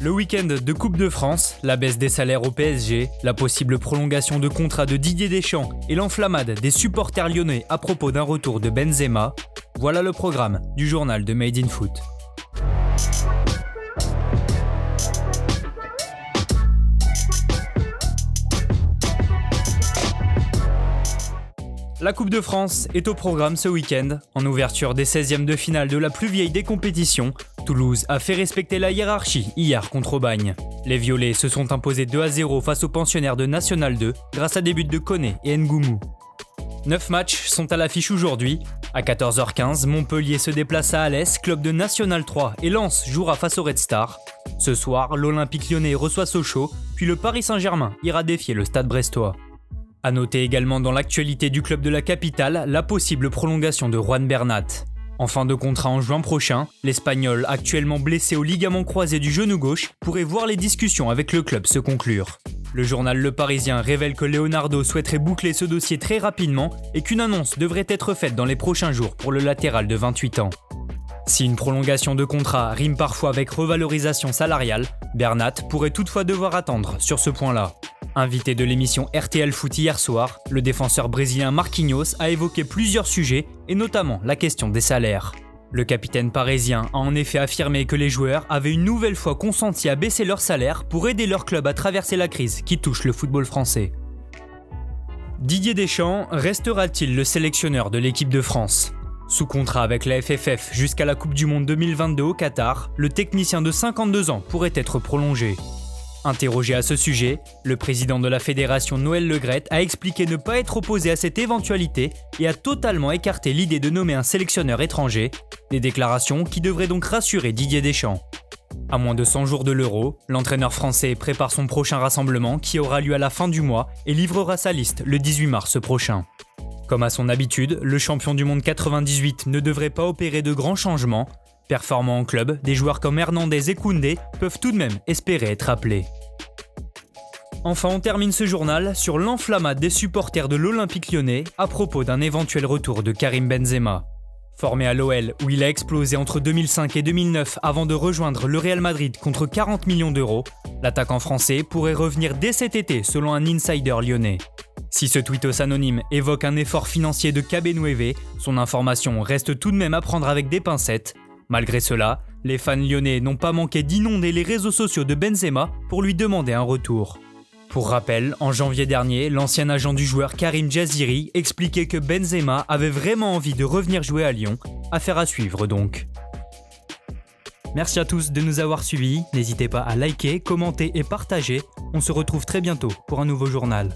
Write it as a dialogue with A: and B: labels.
A: Le week-end de Coupe de France, la baisse des salaires au PSG, la possible prolongation de contrat de Didier Deschamps et l'enflammade des supporters lyonnais à propos d'un retour de Benzema, voilà le programme du journal de Made in Foot. La Coupe de France est au programme ce week-end. En ouverture des 16e de finale de la plus vieille des compétitions, Toulouse a fait respecter la hiérarchie hier contre Aubagne. Les Violets se sont imposés 2 à 0 face aux pensionnaires de National 2 grâce à des buts de Koné et Ngoumou. 9 matchs sont à l'affiche aujourd'hui. À 14h15, Montpellier se déplace à Alès, club de National 3, et Lens jouera face au Red Star. Ce soir, l'Olympique lyonnais reçoit Sochaux, puis le Paris Saint-Germain ira défier le stade brestois. A noter également dans l'actualité du club de la capitale la possible prolongation de Juan Bernat. En fin de contrat en juin prochain, l'Espagnol, actuellement blessé au ligament croisé du genou gauche, pourrait voir les discussions avec le club se conclure. Le journal Le Parisien révèle que Leonardo souhaiterait boucler ce dossier très rapidement et qu'une annonce devrait être faite dans les prochains jours pour le latéral de 28 ans. Si une prolongation de contrat rime parfois avec revalorisation salariale, Bernat pourrait toutefois devoir attendre sur ce point-là. Invité de l'émission RTL Foot hier soir, le défenseur brésilien Marquinhos a évoqué plusieurs sujets et notamment la question des salaires. Le capitaine parisien a en effet affirmé que les joueurs avaient une nouvelle fois consenti à baisser leur salaire pour aider leur club à traverser la crise qui touche le football français. Didier Deschamps restera-t-il le sélectionneur de l'équipe de France? Sous contrat avec la FFF jusqu'à la Coupe du Monde 2022 au Qatar, le technicien de 52 ans pourrait être prolongé. Interrogé à ce sujet, le président de la fédération Noël Legrette a expliqué ne pas être opposé à cette éventualité et a totalement écarté l'idée de nommer un sélectionneur étranger, des déclarations qui devraient donc rassurer Didier Deschamps. À moins de 100 jours de l'Euro, l'entraîneur français prépare son prochain rassemblement qui aura lieu à la fin du mois et livrera sa liste le 18 mars prochain. Comme à son habitude, le champion du monde 98 ne devrait pas opérer de grands changements. Performant en club, des joueurs comme Hernandez et Koundé peuvent tout de même espérer être appelés. Enfin, on termine ce journal sur l'enflammade des supporters de l'Olympique lyonnais à propos d'un éventuel retour de Karim Benzema. Formé à l'OL, où il a explosé entre 2005 et 2009 avant de rejoindre le Real Madrid contre 40 millions d'euros, l'attaquant français pourrait revenir dès cet été selon un insider lyonnais. Si ce tweetos anonyme évoque un effort financier de KB son information reste tout de même à prendre avec des pincettes. Malgré cela, les fans lyonnais n'ont pas manqué d'inonder les réseaux sociaux de Benzema pour lui demander un retour. Pour rappel, en janvier dernier, l'ancien agent du joueur Karim Jaziri expliquait que Benzema avait vraiment envie de revenir jouer à Lyon. Affaire à suivre donc. Merci à tous de nous avoir suivis. N'hésitez pas à liker, commenter et partager. On se retrouve très bientôt pour un nouveau journal.